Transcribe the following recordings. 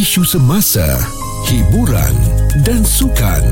isu semasa, hiburan dan sukan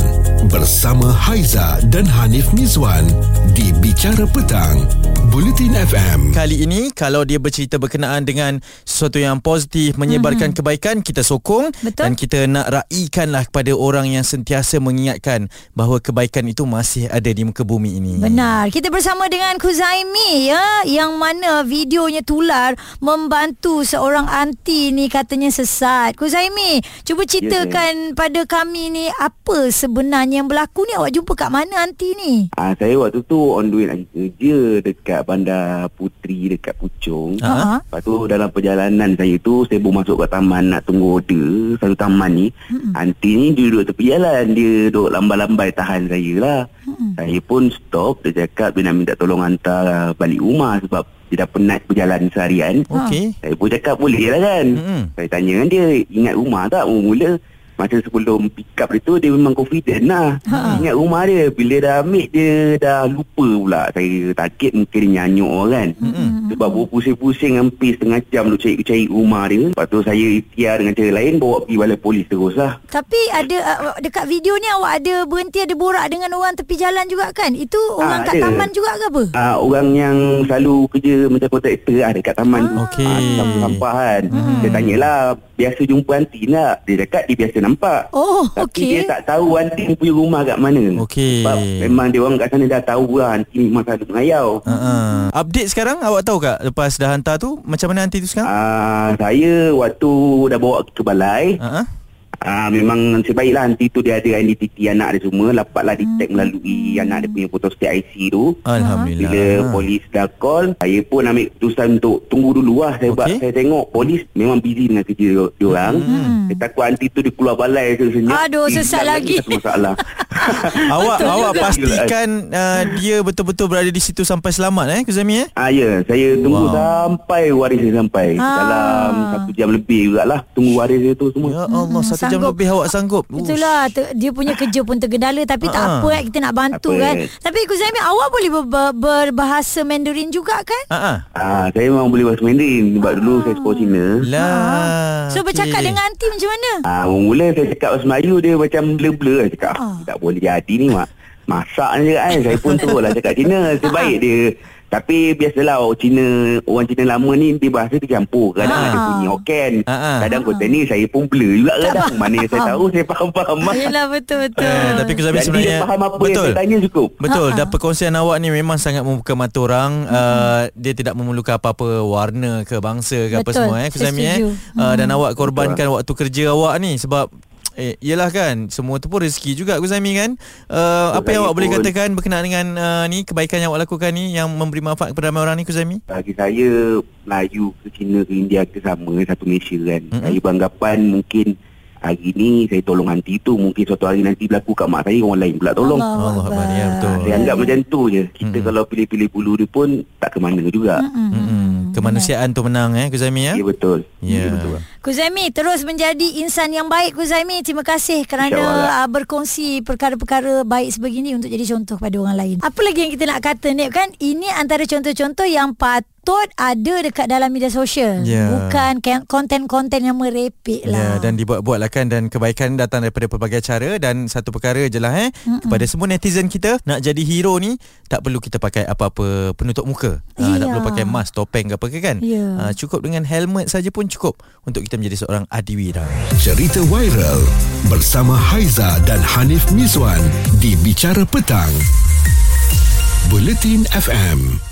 bersama Haiza dan Hanif Mizwan di Bicara Petang, Bulletin FM. Kali ini kalau dia bercerita berkenaan dengan sesuatu yang positif menyebarkan mm-hmm. kebaikan kita sokong Betul. dan kita nak raikanlah kepada orang yang sentiasa mengingatkan bahawa kebaikan itu masih ada di muka bumi ini. Benar. Kita bersama dengan Kuzaimi ya yang mana videonya tular membantu seorang anti ni katanya sesat. Kuzaimi, cuba ceritakan pada kami ni apa sebenarnya yang berlaku ni awak jumpa kat mana anti ni? Ah, saya waktu tu on the way nak kerja dekat Bandar Putri dekat Puchong. Ha? Ha. Lepas tu dalam perjalanan saya tu saya baru masuk kat taman nak tunggu order. Satu taman ni. Mm-mm. Anti ni dia duduk tepi jalan. Dia duduk lambai-lambai tahan saya lah. Mm-mm. Saya pun stop. Dia cakap dia nak minta tolong hantar balik rumah sebab dia dah penat berjalan seharian. Okey. Saya pun cakap boleh lah kan. Mm-mm. Saya tanya dengan dia ingat rumah tak mula Masa sebelum pick up dia tu Dia memang confident lah. Ha. Ingat rumah dia Bila dah ambil Dia dah lupa pula. Saya target mungkin dia nyanyuk kan Mm-mm. Sebab baru pusing-pusing Hampir setengah jam Duk cari-cari rumah dia Lepas tu saya ikhtiar dengan cara lain Bawa pergi balai polis terus lah Tapi ada uh, dekat video ni awak ada berhenti ada borak dengan orang tepi jalan juga kan? Itu orang Ah, kat ada. taman juga ke apa? Ah, orang yang selalu kerja macam kontraktor lah dekat taman tu. Okey. Ah, sampah-sampah kan. Hmm. Saya tanyalah, biasa jumpa anti tak? Dia cakap dia biasa nampak. Oh, Tapi okey. dia tak tahu ni punya rumah kat mana. Okey. Sebab memang dia orang kat sana dah tahu lah ni memang selalu mengayau. Uh-uh. Update sekarang awak tahu tak lepas dah hantar tu macam mana nanti tu sekarang? Ah, saya waktu dah bawa ke balai, Uh-uh. Ah, memang sebaiklah anti tu dia ada identiti anak dia semua. Dapatlah Hmm. detect melalui anak dia punya photostat IC tu. Alhamdulillah. Bila polis dah call Saya pun ambil keputusan untuk Tunggu dulu lah Saya, Okey. okay. saya tengok Polis memang busy dengan kerja dia orang Hmm. Saya takut anti tu Dia keluar balai tu senyap Aduh, Dia sesat lagi. Satu masalah awak Betul awak juga. pastikan uh, dia betul-betul berada di situ sampai selamat eh Kuzami eh? Ah ya, saya tunggu Wow. sampai waris saya sampai Ah. dalam satu jam lebih jugalah tunggu waris dia tu semua. Ya Allah satu jam sanggup. lebih awak sanggup. Itulah ter, dia punya kerja pun tergendala tapi tak Ha-ha. apa kan kita nak bantu apa. kan. Tapi Kuzaimi awak boleh ber, ber, berbahasa Mandarin juga kan? Ha ah. Ah, saya memang boleh bahasa Mandarin sebab dulu saya sekolah Cina. Lah. So bercakap dengan anti macam mana? Ah, mula saya cakap bahasa Melayu dia macam blur-blur saya cakap. Ah. Ah. Tak boleh jadi ni mak. Masak je kan. Saya pun terus lah cakap Cina. Sebaik dia. Tapi biasalah orang Cina, orang Cina lama ni dia bahasa dia campur. Kadang Ah. ada bunyi Hokkien. Ah, ah. Kadang konten ni saya pun blur juga kadang. Mana yang saya tahu saya faham-faham. mak. Yelah betul-betul. Eh, tapi Dan sebenarnya dia faham apa betul. yang saya tanya cukup. Betul, Ha-ha. dan perkongsian awak ni memang sangat membuka mata orang. Uh, dia tidak memerlukan apa-apa warna ke bangsa ke apa Betul, semua eh saya Kuzami eh. setuju. Uh, dan Hmm. awak korbankan waktu kerja awak ni sebab Eh, yelah kan Semua tu pun rezeki juga Kuzami kan uh, Apa yang awak boleh katakan Berkenaan dengan uh, ni Kebaikan yang awak lakukan ni Yang memberi manfaat kepada ramai orang ni Kuzami Bagi saya Melayu ke Cina ke India ke sama Satu Malaysia kan Mm-mm. Saya beranggapan mungkin Hari ni saya tolong anti tu Mungkin suatu hari nanti berlaku kat mak saya Orang lain pula tolong Allah Allah ya, betul. Saya anggap macam tu je Kita Mm-mm. kalau pilih-pilih bulu dia pun Tak ke mana juga Mm-mm. Mm-mm. Kemanusiaan tu menang eh Kuzami ya Ya betul Ya. Ya betul Kuzaimi terus menjadi insan yang baik Kuzaimi. Terima kasih kerana uh, berkongsi perkara-perkara baik sebegini untuk jadi contoh pada orang lain. Apa lagi yang kita nak kata Nip kan? Ini antara contoh-contoh yang patut ada dekat dalam media sosial. Ya. Bukan konten-konten yang merepek Ya, lah. dan dibuat-buat lah kan Dan kebaikan datang daripada pelbagai cara Dan satu perkara je lah eh Mm-mm. Kepada semua netizen kita Nak jadi hero ni Tak perlu kita pakai apa-apa penutup muka ha, Tak perlu pakai mask, topeng ke apa ke kan Ya. ha, Cukup dengan helmet saja pun cukup Untuk kita menjadi seorang adiwira Cerita viral bersama Haiza dan Hanif Mizwan di Bicara Petang. Bulletin FM.